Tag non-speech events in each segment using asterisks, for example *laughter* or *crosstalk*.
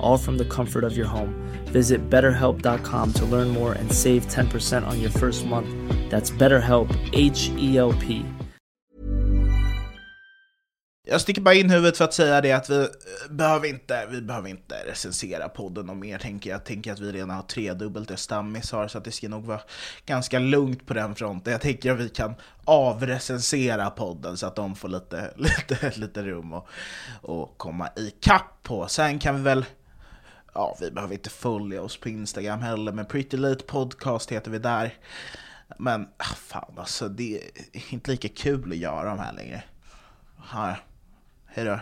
all from the comfort of your home. Visit betterhelp.com to learn more and save 10% on your first month. That's BetterHelp, H E L P. Jag sticker bara in huvudet för att säga det att vi eh, behöver inte, vi behöver inte recensera podden och mer tänker jag. Tänker att vi redan har tredubbelt det Stammis har så att det ska nog vara ganska lugnt på den fronten. Jag tänker att vi kan avrecensera podden så att de får lite, *laughs* lite, lite rum och, och komma i kapp på. Sen kan vi väl Ja, vi behöver inte följa oss på Instagram heller, men Pretty Late Podcast heter vi där. Men ah, fan alltså, det är inte lika kul att göra de här längre. Här. hej då.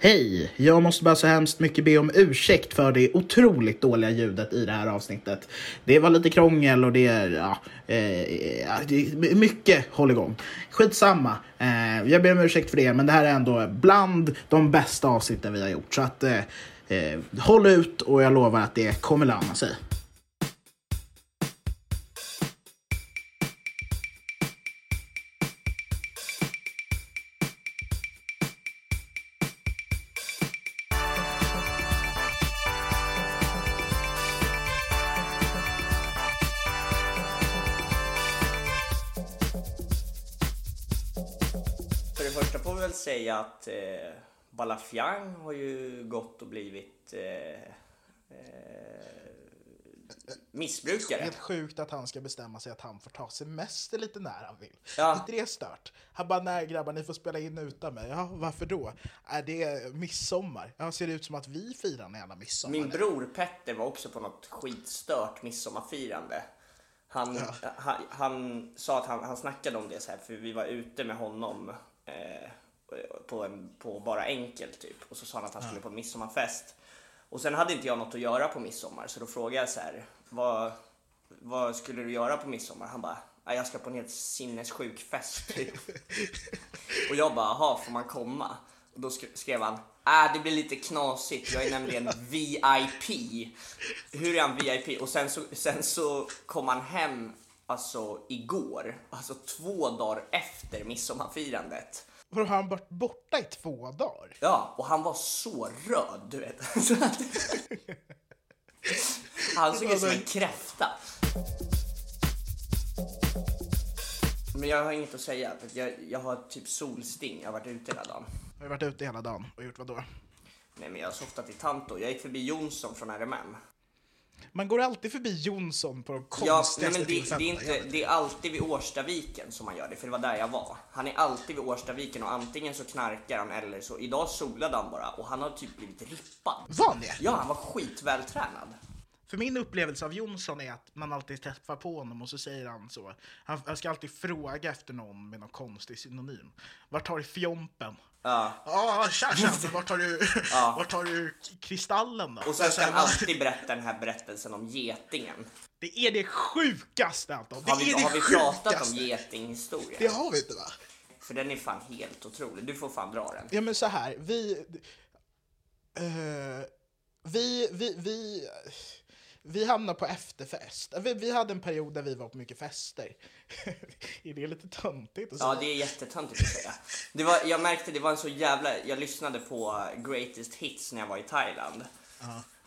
Hej! Jag måste bara så hemskt mycket be om ursäkt för det otroligt dåliga ljudet i det här avsnittet. Det var lite krångel och det är, ja, eh, mycket hålligång. Skitsamma. Eh, jag ber om ursäkt för det, men det här är ändå bland de bästa avsnitten vi har gjort. Så att eh, eh håll ut och jag lovar att det kommer löna sig. Säga att eh, Balafiang har ju gått och blivit eh, eh, missbrukare. Helt sjukt att han ska bestämma sig att han får ta semester lite när han vill. Ja. inte det stört? Han bara, nej grabbar ni får spela in utan mig. Ja, varför då? Är det midsommar? Ja, ser det ut som att vi firar en jävla midsommar? Min bror Petter var också på något skitstört midsommarfirande. Han, ja. han, han, sa att han, han snackade om det så här, för vi var ute med honom på, en, på bara enkel typ. Och så sa han att han skulle på en midsommarfest. Och sen hade inte jag något att göra på midsommar så då frågade jag så här, vad, vad skulle du göra på midsommar? Han bara, jag ska på en helt sinnessjuk fest typ. och jag bara, jaha, får man komma? Och då skrev han, äh, det blir lite knasigt, jag är nämligen VIP. Hur är han VIP? Och sen så, sen så kom han hem alltså igår, alltså två dagar efter midsommarfirandet. För har han varit borta i två dagar? Ja, och han var så röd, du vet. *laughs* han såg ut som en kräfta. Men jag har inget att säga. Jag, jag har typ solsting. Jag har varit ute hela dagen. Har du varit ute hela dagen och gjort vad då? Nej, men jag har softat i Tanto. Jag gick förbi Jonsson från RMM. Man går alltid förbi Jonsson på de konstigaste ja, men det, det, är inte, det är alltid vid Årstaviken som man gör det, för det var där jag var. Han är alltid vid Årstaviken och antingen så knarkar han eller så, idag solade han bara och han har typ blivit rippad. Var han det? Ja, han var skitvältränad. För min upplevelse av Jonsson är att man alltid träffar på honom och så säger han så. Han, ska alltid fråga efter någon med någon konstig synonym. Vart har du fjompen? Ja. Ja, tja tja, vart har du, *laughs* ja. vart har du kristallen då? Och sen ska han alltid berätta den här berättelsen om getingen. Det är det sjukaste Anton! Det har vi, är det har vi pratat om getinghistorien? Det har vi inte va? För den är fan helt otrolig. Du får fan dra den. Ja men så här, vi... Uh, vi, vi, vi vi hamnade på efterfest. Vi, vi hade en period där vi var på mycket fester. *laughs* är det lite töntigt Ja, det är jättetöntigt att säga. Det var, jag märkte det var en så jävla... Jag lyssnade på Greatest Hits när jag var i Thailand.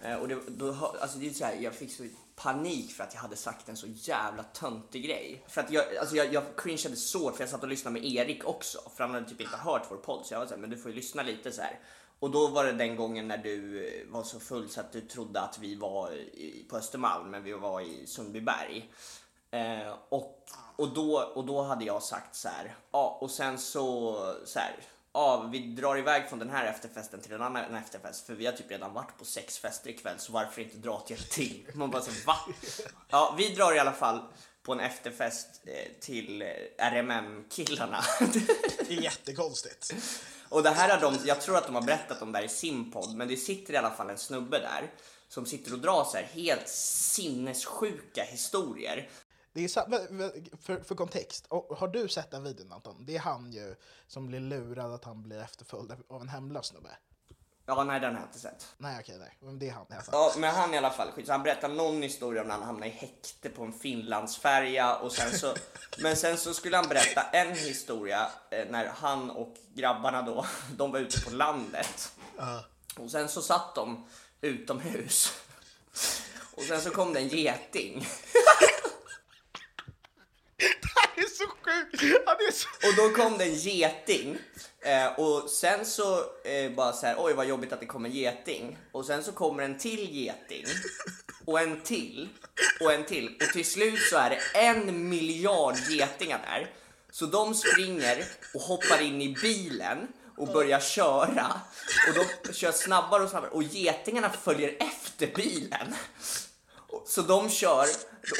Eh, och det, då, alltså det är så här, jag fick så panik för att jag hade sagt en så jävla töntig grej. För att jag, alltså jag, jag cringeade så för jag satt och lyssnade med Erik också. För han hade typ inte hört vår podd. Så jag var såhär, men du får ju lyssna lite så här. Och då var det den gången när du eh, var så full så att du trodde att vi var i, på Östermalm, men vi var i Sundbyberg. Eh, och, och, då, och då hade jag sagt så här, ja, och sen så, så här, ja, vi drar iväg från den här efterfesten till en annan efterfest, för vi har typ redan varit på sex fester ikväll, så varför inte dra till en till? Man bara så, va? *laughs* Ja, vi drar i alla fall på en efterfest eh, till eh, RMM-killarna. *laughs* Det är jättekonstigt. Och det här har de, jag tror att de har berättat om det här i sin podd, men det sitter i alla fall en snubbe där som sitter och drar så här helt sinnessjuka historier. Det är för, för kontext, har du sett den videon Anton? Det är han ju som blir lurad att han blir efterföljd av en hemlös snubbe. Ja, nej den har jag inte sett. Nej okej, nej. Men det är han i alla fall. Ja, men han i alla fall, skit. Så han berättar någon historia om när han hamnade i häkte på en Finlandsfärja och sen så, *laughs* men sen så skulle han berätta en historia eh, när han och grabbarna då, *laughs* de var ute på landet. Och sen så satt de utomhus. Och sen så kom det en geting. *laughs* Så sjukt! Är så... Och då kom det en geting. Eh, och sen så eh, bara så här, oj vad jobbigt att det kom en geting. Och sen så kommer en till geting. Och en till. Och en till. Och till slut så är det en miljard getingar där. Så de springer och hoppar in i bilen och börjar köra. Och de kör snabbare och snabbare. Och getingarna följer efter bilen. Så de kör,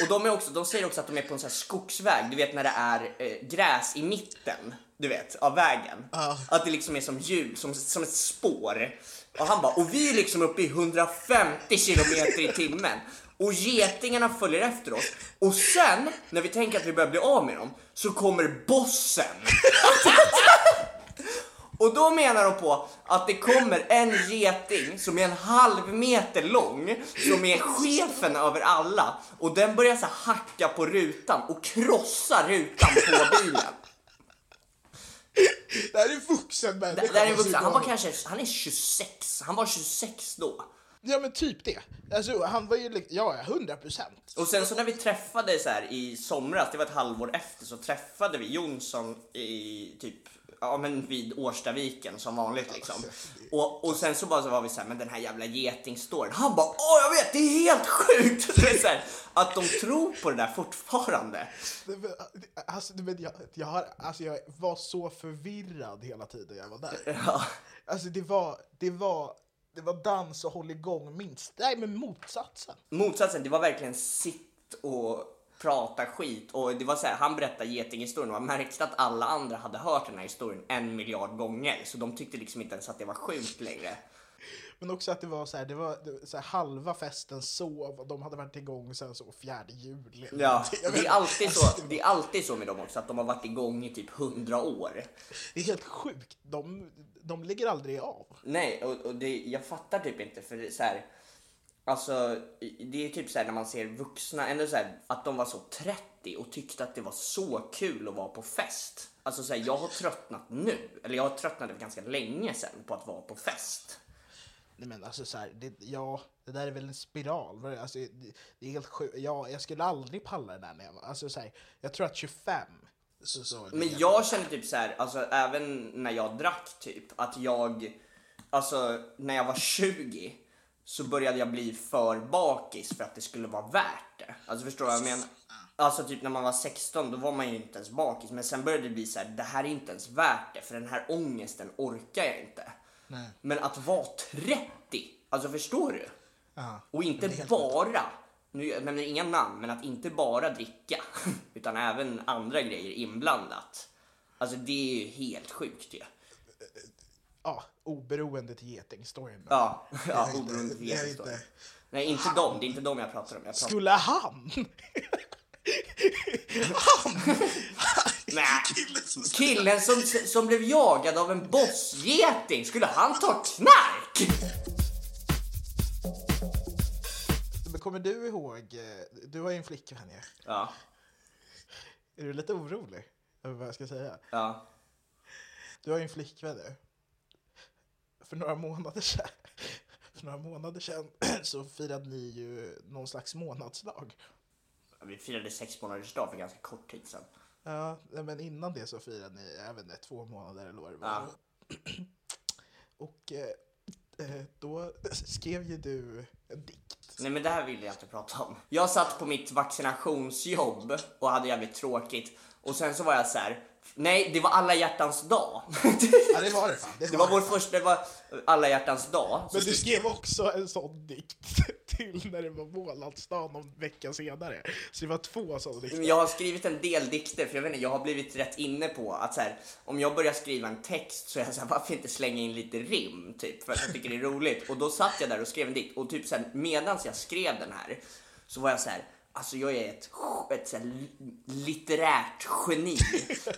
och de, är också, de säger också att de är på en sån här skogsväg, du vet när det är eh, gräs i mitten, du vet, av vägen. Att det liksom är som hjul, som, som ett spår. Och han bara, och vi är liksom uppe i 150 kilometer i timmen. Och getingarna följer efter oss. Och sen, när vi tänker att vi börjar bli av med dem, så kommer bossen. *laughs* Och då menar de på att det kommer en geting som är en halv meter lång, som är chefen över alla. Och den börjar så hacka på rutan och krossa rutan på bilen. Det här är vuxen Det, människa. det här är en vuxen, han var kanske, han är 26, han var 26 då. Ja men typ det. Alltså han var ju, ja, 100 procent. Och sen så när vi träffade så här i somras, det var ett halvår efter, så träffade vi Jonsson i typ Ja men vid Årstaviken som vanligt liksom. Och, och sen så bara så var vi så här, men den här jävla getingstoryn. Han bara, åh jag vet, det är helt sjukt! Det är så här, att de tror på det där fortfarande. Alltså, vet, jag, jag, har, alltså, jag var så förvirrad hela tiden jag var där. Ja. Alltså det var, det var, det var dans och håll igång minst. Nej men motsatsen. Motsatsen, det var verkligen sitt och prata skit. Och det var så här, han berättade getinghistorien och man märkte att alla andra hade hört den här historien en miljard gånger. Så de tyckte liksom inte ens att det var sjukt längre. Men också att det var så här, det var, det var så här, halva festen sov och de hade varit igång sen så fjärde juli. Ja, det är, alltid så, det är alltid så med dem också, att de har varit igång i typ 100 år. Det är helt sjukt. De, de lägger aldrig av. Nej, och, och det, jag fattar typ inte för så här. Alltså, det är typ så här när man ser vuxna, ändå så här, att de var så 30 och tyckte att det var så kul att vara på fest. Alltså så här, jag har tröttnat nu, eller jag har tröttnat för ganska länge sedan på att vara på fest. Nej men alltså så här, det, ja, det där är väl en spiral. Alltså, det, det är helt sjukt. Ja, jag skulle aldrig palla det där när jag var, alltså så här, jag tror att 25 så, så Men jag känner typ så här, alltså även när jag drack typ, att jag, alltså när jag var 20 så började jag bli för bakis för att det skulle vara värt det. Alltså förstår du vad jag menar? Alltså typ när man var 16 då var man ju inte ens bakis men sen började det bli så här, det här är inte ens värt det för den här ångesten orkar jag inte. Men att vara 30, alltså förstår du? Ja, Och inte bara, nu jag nämner inga namn, men att inte bara dricka *laughs* utan även andra grejer inblandat. Alltså det är ju helt sjukt ju. Ja, oberoende till getingstoryn. Ja, *laughs* ja oberoende till inte- Nej, inte dem. Det är inte dem jag pratar om. Jag pratar... Skulle han? *laughs* *laughs* Nej, killen som, som blev jagad av en bossgeting, skulle han ta knark? Men kommer du ihåg, eh, du har ju en flickvän ju. Ja. Är du lite orolig över vad jag ska säga? Ja. Du har ju en flickvän nu. För några månader sedan, *laughs* för några månader sedan *clears throat* så firade ni ju någon slags månadslag. Vi firade sex månaders dag för ganska kort tid sedan. Ja, men innan det så firade ni även det, två månader eller vad det var. Ja. *clears throat* Och eh, eh, då *clears throat* skrev ju du en dikt. Nej men det här vill jag inte prata om. Jag satt på mitt vaccinationsjobb och hade jävligt tråkigt. Och sen så var jag så här. Nej, det var alla hjärtans dag. Ja, det var det fan. Det var vår första, det var alla hjärtans dag. Men du skrev också en sån dikt till när det var månadsdag någon vecka senare. Så det var två sådana dikter. Jag har skrivit en del dikter för jag vet inte, jag har blivit rätt inne på att så här, om jag börjar skriva en text så är jag så här, varför inte slänga in lite rim typ för att jag tycker det är roligt. Och då satt jag där och skrev en dikt och typ sen medans jag skrev den här så var jag så här, alltså jag är ett, ett så här, li- litterärt geni.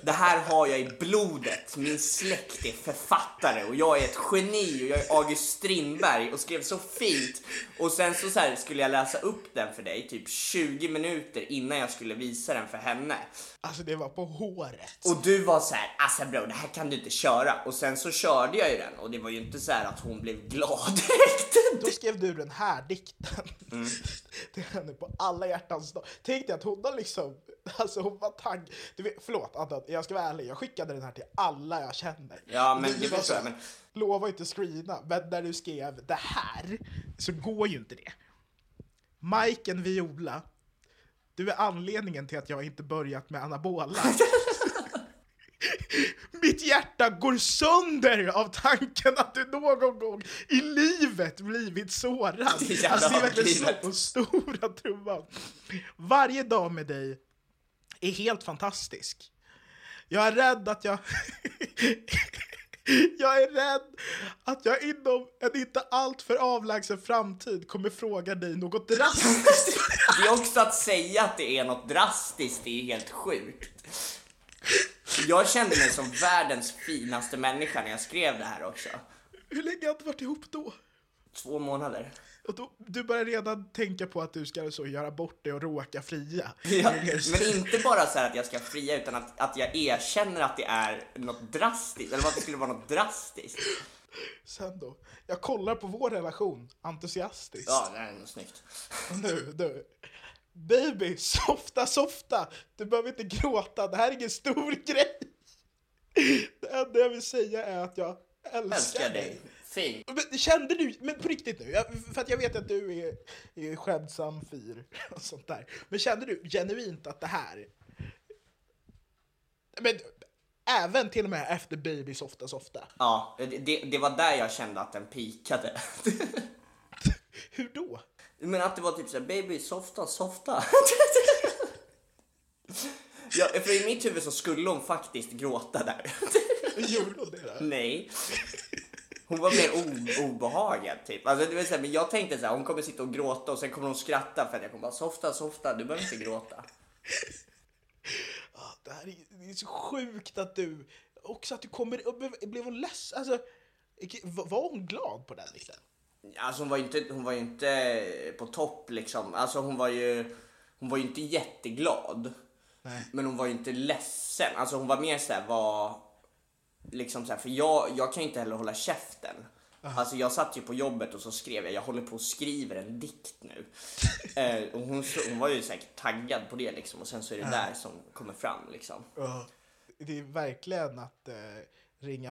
Det här har jag i blodet. Min släkt är författare och jag är ett geni och jag är August Strindberg och skrev så fint. Och sen så, så här, skulle jag läsa upp den för dig typ 20 minuter innan jag skulle visa den för henne. Alltså det var på håret. Och du var så här, alltså bro, det här kan du inte köra. Och sen så körde jag ju den och det var ju inte så här att hon blev glad direkt. Då skrev du den här dikten Mm. *laughs* till henne på alla hjärtans dag. Tänk dig att hon har liksom, *laughs* alltså hon var tagg. Du vet, förlåt Anton, jag ska vara ärlig, jag skickade den här till alla jag känner. Ja, men det förstår så men- Lova inte screena, men när du skrev det här så går ju inte det. Majken Viola, du är anledningen till att jag inte börjat med anabola. *laughs* *laughs* Mitt hjärta går sönder av tanken att du någon gång i livet blivit sårad. Alltså det är verkligen så stora trumman. Varje dag med dig är helt fantastisk. Jag är rädd att jag... *laughs* jag är rädd att jag inom en inte alltför avlägsen framtid kommer fråga dig något drastiskt. *laughs* Det är också att säga att det är något drastiskt, det är helt sjukt. Jag kände mig som världens finaste människa när jag skrev det här också. Hur länge har du varit ihop då? Två månader. Och då, du börjar redan tänka på att du ska så göra bort dig och råka fria. Ja, *laughs* men inte bara så att jag ska fria utan att, att jag erkänner att det är något drastiskt, eller vad det skulle vara något drastiskt. Sen då? Jag kollar på vår relation entusiastiskt. Ja, det är nog snyggt. Nu, nu. Baby, *laughs* softa, softa! Du behöver inte gråta, det här är ingen stor *laughs* grej. Det enda jag vill säga är att jag älskar, Älskar dig. Men kände du, men på riktigt nu, jag, för att jag vet att du är, är skämtsam fyr och sånt där. Men kände du genuint att det här, men även till och med efter Baby softa softa, Ja, det, det var där jag kände att den pikade. *laughs* hur då? Men att det var typ såhär, baby softa, softa. *laughs* ja, för i mitt huvud så skulle hon faktiskt gråta där. *laughs* Gjorde hon det då? Nej. Hon var mer obehagad typ. Alltså, det vill säga, men jag tänkte så här, hon kommer sitta och gråta och sen kommer hon skratta för att jag kommer bara softa, softa, du behöver inte gråta. Ah, Det här är, det är så sjukt att du, också att du kommer, blev- hon ledsen? Alltså, var hon glad på den dikten? Alltså hon var ju inte, hon var inte på topp liksom. Alltså hon var ju, hon var ju inte jätteglad. Men hon var ju inte ledsen. Alltså hon var mer såhär, var liksom såhär, för jag, jag kan ju inte heller hålla käften. Alltså jag satt ju på jobbet och så skrev jag, jag håller på och skriver en dikt nu. *laughs* eh, och hon, hon var ju säkert taggad på det liksom och sen så är det där som kommer fram liksom. Det är verkligen att eh, ringa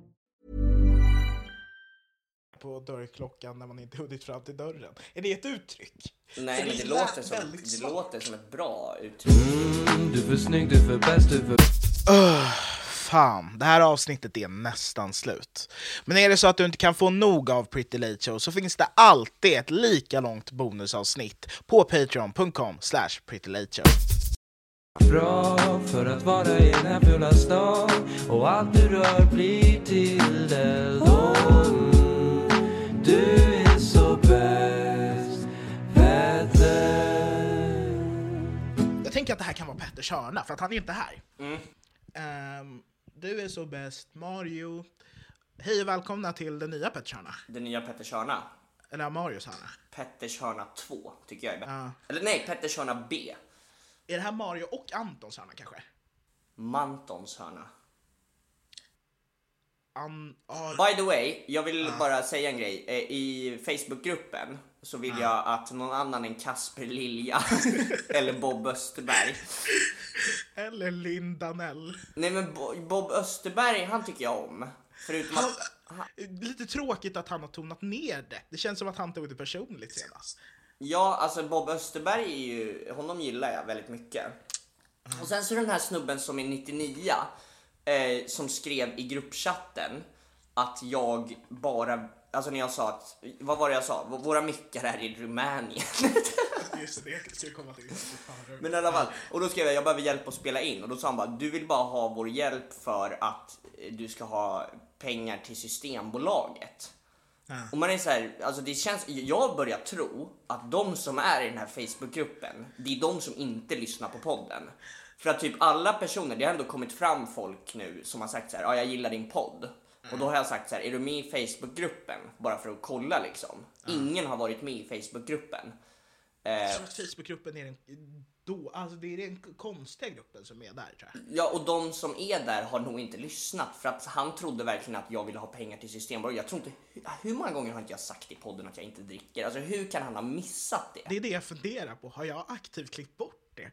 På dörrklockan när man inte hunnit fram till dörren. Är det ett uttryck? Nej, För men det låter, som, det låter som ett bra uttryck. Du är för snygg, du är för bäst, du är för... Öh, fan, det här avsnittet är nästan slut. Men är det så att du inte kan få nog av Pretty Late Show så finns det alltid ett lika långt bonusavsnitt på patreon.com slash prettylateshow. Bra för att vara i den här fula stan Och allt du rör blir Petter Körna, för att han är inte här. Ehm, du är så bäst, Mario. Hej och välkomna till den nya Petter Körna. Den nya Petters hörna. Eller Marios hörna. Petters hörna 2 tycker jag är bättre. Ja. Eller nej, Petters hörna B. Är det här Mario och Antons hörna kanske? Mantons hörna. An, ah, By the way, jag vill bara säga en grej. Eh, I Facebookgruppen så vill jag att någon annan än Kasper Lilja *laughs* eller Bob Österberg. eller Linn Danell. Nej men Bo- Bob Österberg, han tycker jag om. Förutom att... Lite tråkigt att han har tonat ner det. Det känns som att han tog det personligt senast. Ja, alltså Bob Österberg är ju, honom gillar jag väldigt mycket. Och sen så den här snubben som är 99 eh, som skrev i gruppchatten att jag bara, alltså när jag sa att, vad var det jag sa? Våra mickar är i Rumänien. Just det, jag skulle komma till det. Men i alla fall, och då skrev jag jag behöver hjälp att spela in och då sa han bara du vill bara ha vår hjälp för att eh, du ska ha pengar till Systembolaget. Och man är så här, alltså det känns, jag börjar tro att de som är i den här Facebookgruppen, det är de som inte lyssnar på podden. För att typ alla personer, det har ändå kommit fram folk nu som har sagt så här, ja jag gillar din podd. Och då har jag sagt så här, är du med i Facebookgruppen? Bara för att kolla liksom. Ingen har varit med i Facebookgruppen. Jag tror att Facebookgruppen är den, då, alltså det är den konstiga gruppen som är där tror jag. Ja, och de som är där har nog inte lyssnat för att han trodde verkligen att jag ville ha pengar till Systembolaget. Jag tror inte, hur, hur många gånger har inte jag sagt i podden att jag inte dricker? Alltså hur kan han ha missat det? Det är det jag funderar på. Har jag aktivt klippt bort det?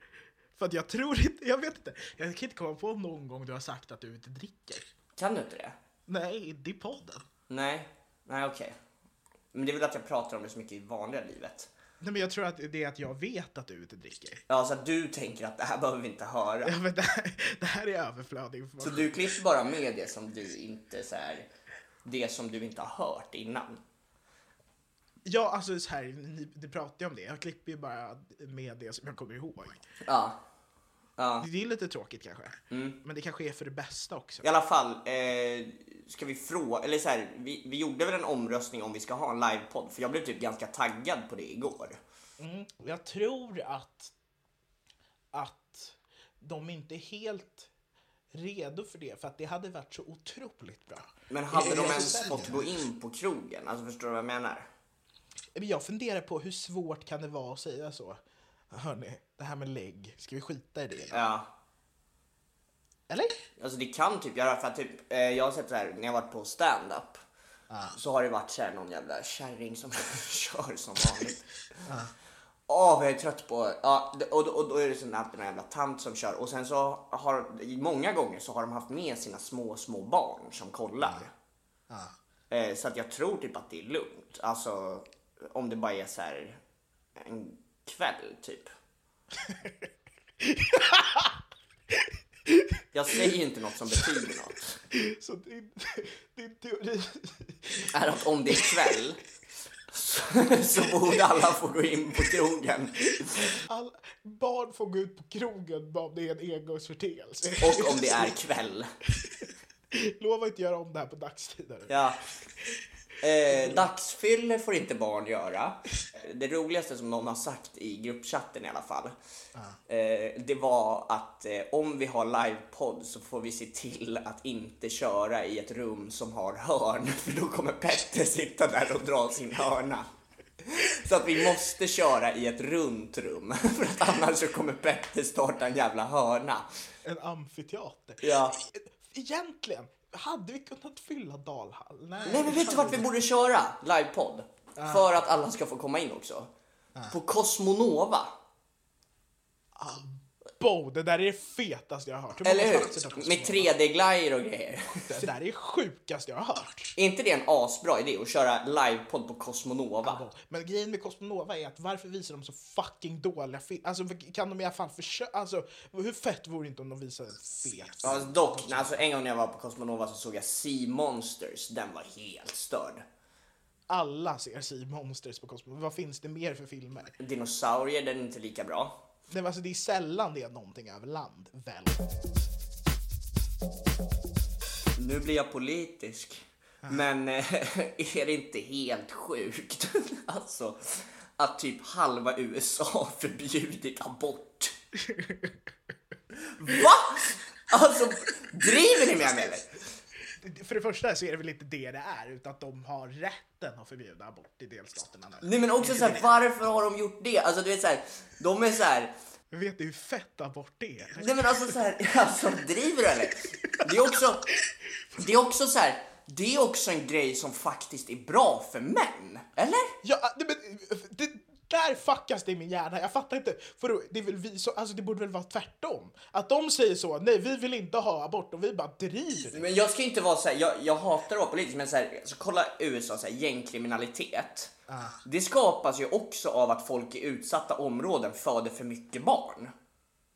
För att jag tror inte, jag vet inte. Jag kan inte komma på någon gång du har sagt att du inte dricker. Kan du inte det? Nej, det är podden. Nej, nej okej. Men det är väl att jag pratar om det så mycket i vanliga livet. Nej, men jag tror att det är att jag vet att du inte dricker. Ja, så att du tänker att det här behöver vi inte höra. Ja, men det, här, det här är överflödig Så information. du klipper bara med det som du inte så här, det som du inte har hört innan. Ja, alltså så här, ni, ni pratar ju om det. Jag klipper ju bara med det som jag kommer ihåg. Ja. Ja. Det är lite tråkigt kanske. Men det kanske är för det bästa också. I alla fall, eh, ska vi fråga, eller så här, vi, vi gjorde väl en omröstning om vi ska ha en livepodd, för jag blev typ ganska taggad på det igår. Jag tror att, att de inte är helt redo för det, för att det hade varit så otroligt bra. Men hade de ens fått gå in på krogen? Alltså förstår du vad jag menar? Men Jag funderar på hur svårt kan det vara att säga så? Hörni, det här med lägg, ska vi skita i det? Ja. Eller? Alltså det kan typ göra, för att typ, eh, jag har sett så här när jag varit på stand-up så har det varit så här någon jävla kärring som *laughs* kör som *laughs* vanligt. Åh, vad jag är trött på... Ja, d- och, och då är det sån alltid någon jävla tant som kör. Och sen så har, många gånger så har de haft med sina små, små barn som kollar. Eh, så att jag tror typ att det är lugnt. Alltså, om det bara är så här en kväll typ. *laughs* Jag säger inte något som betyder något. Så din, din teori... Är att om det är kväll så, så borde alla få gå in på krogen. All, barn får gå ut på krogen bara om det är en engångsförteelse. Och om det är kväll. Lova inte göra om det här på dagstider. Ja. Eh, dagsfyller får inte barn göra. Det roligaste som någon har sagt i gruppchatten i alla fall. Eh, det var att eh, om vi har livepodd så får vi se till att inte köra i ett rum som har hörn. *laughs* För då kommer Petter sitta där och dra sin hörna. Så att vi måste köra i ett runt rum. *laughs* För att annars så kommer Petter starta en jävla hörna. En amfiteater. Ja. egentligen, hade vi kunnat fylla Dalhall? Nej men vet du vart vi borde köra livepodd? För att alla ska få komma in också. På Cosmonova. Bo, det där är det fetaste jag har hört. Eller hur? Med 3D-glajjor och grejer. Det där är det sjukaste jag har hört. Är inte det en asbra idé att köra livepodd på Cosmonova? Men grejen med Cosmonova är att varför visar de så fucking dåliga filmer? Alltså kan de i alla fall försöka, alltså hur fett vore det inte om de visade en fet Ja, dock, alltså, en gång när jag var på Cosmonova så såg jag Sea Monsters. Den var helt störd. Alla ser Sea Monsters på Cosmonova. Vad finns det mer för filmer? Dinosaurier, den är inte lika bra. Nej, alltså, det är sällan det är någonting över land, väl? Nu blir jag politisk. Men eh, *laughs* är det inte helt sjukt? *laughs* Alltså, att typ halva USA *laughs* förbjudit abort. Va? Alltså, driver ni med mig eller? För det första så är det väl inte det det är, utan att de har rätten att förbjuda abort i delstaterna nu. Nej men också så här, varför har de gjort det? Alltså du vet så här, de är så här. Vet du hur fett abort är? Nej men alltså så här, *laughs* alltså driver du eller? Det är också, det är också så här, det är också en grej som faktiskt är bra för män, eller? Ja, nej, men det, där fuckas det i min hjärna. Jag fattar inte. För det, är väl vi, så, alltså det borde väl vara tvärtom? Att de säger så, nej vi vill inte ha abort och vi bara driver. Men jag ska inte vara så här, jag, jag hatar att vara politisk men så här, alltså, kolla USA, så här, gängkriminalitet. Det skapas ju också av att folk i utsatta områden föder för mycket barn.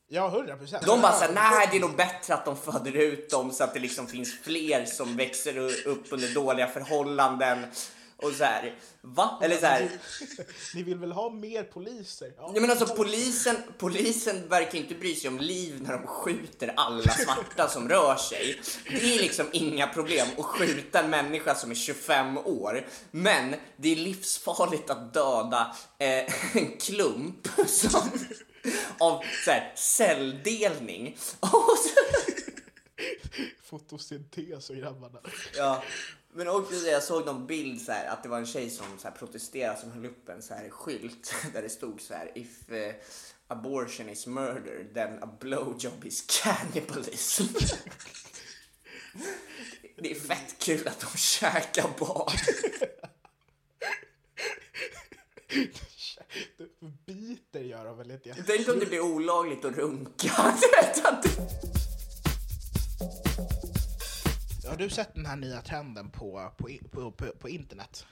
Ja, hundra procent. De bara såhär, nej det är nog bättre att de föder ut dem så att det liksom finns fler som växer upp under dåliga förhållanden. Och så här, va? Eller så här, *laughs* Ni vill väl ha mer poliser? Ja. Ja, men alltså polisen, polisen verkar inte bry sig om liv när de skjuter alla svarta som rör sig. Det är liksom inga problem att skjuta en människa som är 25 år. Men det är livsfarligt att döda eh, en klump som, av så här, celldelning. Fotosyntes och *laughs* grabbarna. Ja, men också det, jag såg någon bild så här, att det var en tjej som så här, protesterade som höll upp en så här, skylt *laughs* där det stod så här if eh, abortion is murder then a blowjob is cannibalism. *laughs* det är fett kul att de käkar barn. Biter gör de väl inte? Tänk om det blir olagligt att runka. *laughs* Har du sett den här nya trenden på, på, på, på, på internet?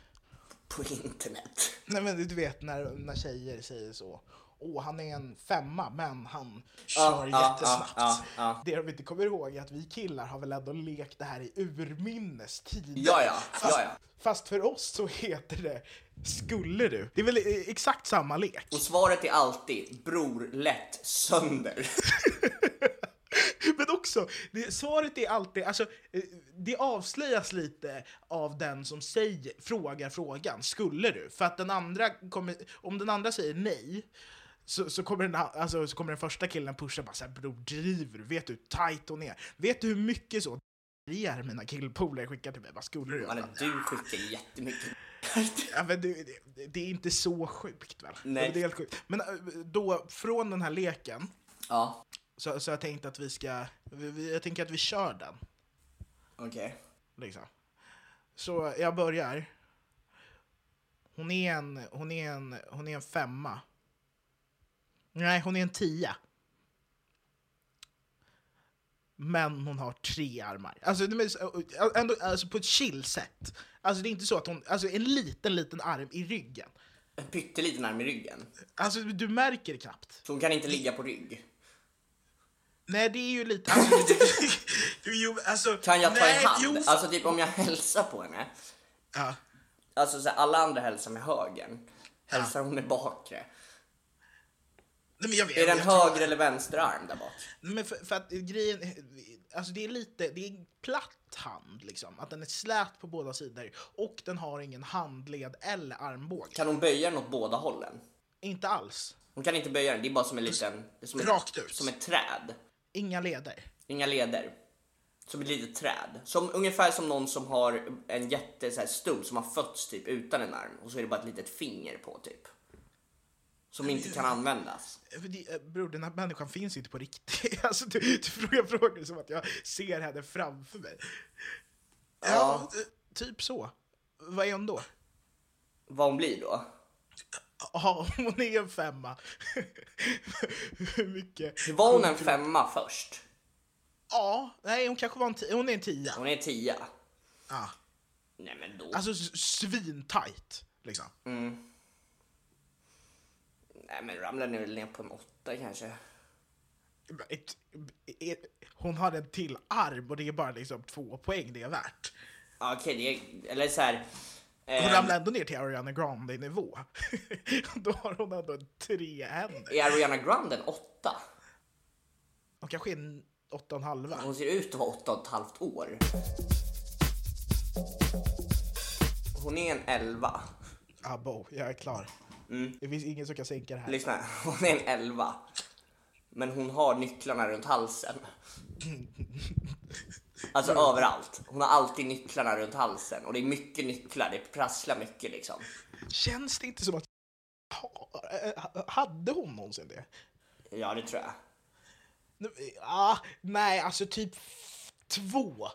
På internet? Nej men du vet när, när tjejer säger så. Åh, han är en femma, men han kör ja, jättesnabbt. ja, ja. Det de inte kommer ihåg är att vi killar har väl ändå lekt det här i urminnes tider. Ja, ja, Fast, ja, ja. fast för oss så heter det Skulle du? Det är väl eh, exakt samma lek. Och svaret är alltid bror lätt sönder. *laughs* Också, det, svaret är alltid, alltså, eh, det avslöjas lite av den som säger, frågar frågan, skulle du? För att den andra kommer, om den andra säger nej, så, så, kommer den, alltså, så kommer den första killen pusha bara såhär, bror driver du? Vet du hur tight hon är? Vet du hur mycket så är mina killpolare skickar till mig? Vad skulle du göra? Mannen, du skickar jättemycket. *laughs* Ja, men det, det, det är inte så sjukt väl? Nej. Det är helt sjukt. Men eh, då, från den här leken, Ja, så, så jag tänkte att vi ska, vi, vi- jag tänker att vi kör den. okej. Liksom. Så jag börjar. Hon är en, hon är en, hon är en femma. Nej, hon är en tia. Men hon har tre armar. Alltså, ändå, alltså på ett chill sätt. Alltså det är inte så att hon, alltså en liten, liten arm i ryggen. En pytteliten arm i ryggen. Alltså du märker det knappt. Så hon kan inte ligga på rygg. Nej, det är ju lite... Alltså, det, *laughs* jo, jo, alltså, Kan jag ta nej, i hand? Jo, Alltså typ om jag hälsar på henne. ja. Alltså så här, alla andra hälsar med högern. Hälsar hon med bakre? Nej, men jag vet, Är det en jag tror- höger eller vänster arm där bak? Men för, för att grejen, alltså det är lite, det är en platt hand liksom. Att den är slät på båda sidor och den har ingen handled eller armbåge. Kan hon böja den åt båda hållen? Inte alls. Hon kan inte böja den, det är bara som en liten... det Som Rakt ett, ut. Som ett träd. Inga leder. Inga leder. Som ett litet träd. Som, ungefär som någon som har en jätte så här, stump som har fötts typ utan en arm och så är det bara ett litet finger på typ. Som inte kan användas. Bror, den här människan finns inte på riktigt. *laughs* Alltså, du, du frågar frågor som att jag ser henne framför mig. Ja, Ja. eh, typ så. Vad är hon då? Vad hon blir då? Ja, *laughs* hon är en femma. *laughs* Mycket? Var hon en femma först? Ja, nej hon kanske var en tia. Hon är en tia. Hon är en tia. Ja. Nej men då. Alltså svintajt, liksom. Nej men ni väl ner på en åtta kanske? Ett- ett- Hon har en till arm och det är bara liksom två poäng det är värt. Ja, Okej, det är... Eller så här... Hon Eh, ramlar ändå ner till Ariana Grande-nivå. *laughs* Då har hon ändå tre händer. är Ariana Grande en åtta? Hon kanske är en åtta och en halva. Hon ser ut att vara åtta och ett halvt år. Hon är en elva. Abo, jag är klar. Det finns ingen som kan sänka det här. Lyssna, *laughs* hon är en elva. Men hon har nycklarna runt halsen. *laughs* Alltså överallt. Hon har alltid nycklarna runt halsen. Och det är mycket nycklar, det prasslar mycket liksom. Känns det inte som att... Ha- Hade hon någonsin det? Ja, det tror jag. Ja, nej, alltså typ två.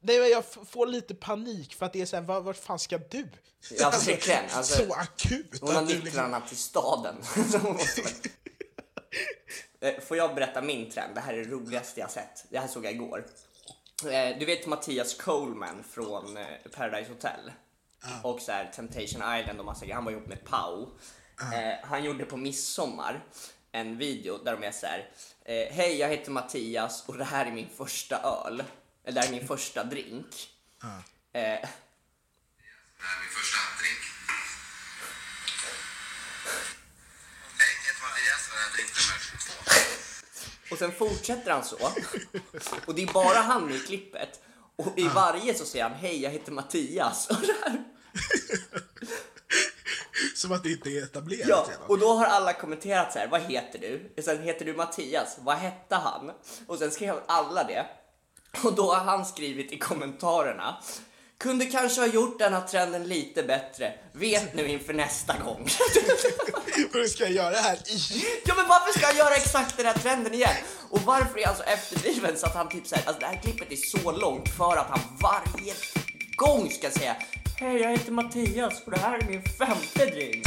Nej, jag får lite panik för att det är såhär, var, vart fan ska du? Ja, verkligen. Alltså, så akut. Hon har liksom- nycklarna till staden. *laughs* Eh, Får jag berätta min trend? Det här är det roligaste jag sett. Det här såg jag igår. Eh, Du vet Mattias Coleman från eh, Paradise Hotel? Och så här Temptation Island och massa grejer. Han var ihop med Pau. Eh, Han gjorde på midsommar en video där de är så här. eh, Hej, jag heter Mattias och det här är min första öl. Eller det här är min första drink. Eh, Det här är min första drink. Hej, jag heter Mattias och det här är drink nummer två. Och sen fortsätter han så. Och det är bara han i klippet. Och i varje så säger han hej jag heter Mattias. Och. Som att det inte är etablerat ja, redan. och då har alla kommenterat så här, vad heter du? Och sen heter du Mattias, vad hette han? Och sen skrev alla det. Och då har han skrivit i kommentarerna. Kunde kanske ha gjort den här trenden lite bättre. Vet nu inför nästa gång. *laughs* *laughs* Hur ska jag göra det här igen? Ja men varför ska jag göra exakt den här trenden igen? Och varför är han så efterbliven så att han typ såhär, alltså det här klippet är så långt för att han varje gång ska säga Hej jag heter Mattias och det här är min femte drink.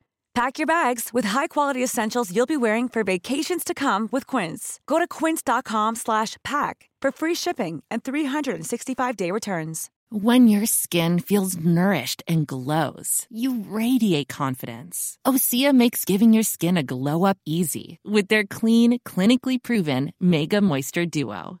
Pack your bags with high-quality essentials you'll be wearing for vacations to come with Quince. Go to quince.com slash pack for free shipping and 365-day returns. When your skin feels nourished and glows, you radiate confidence. Osea makes giving your skin a glow up easy with their clean, clinically proven Mega Moisture Duo.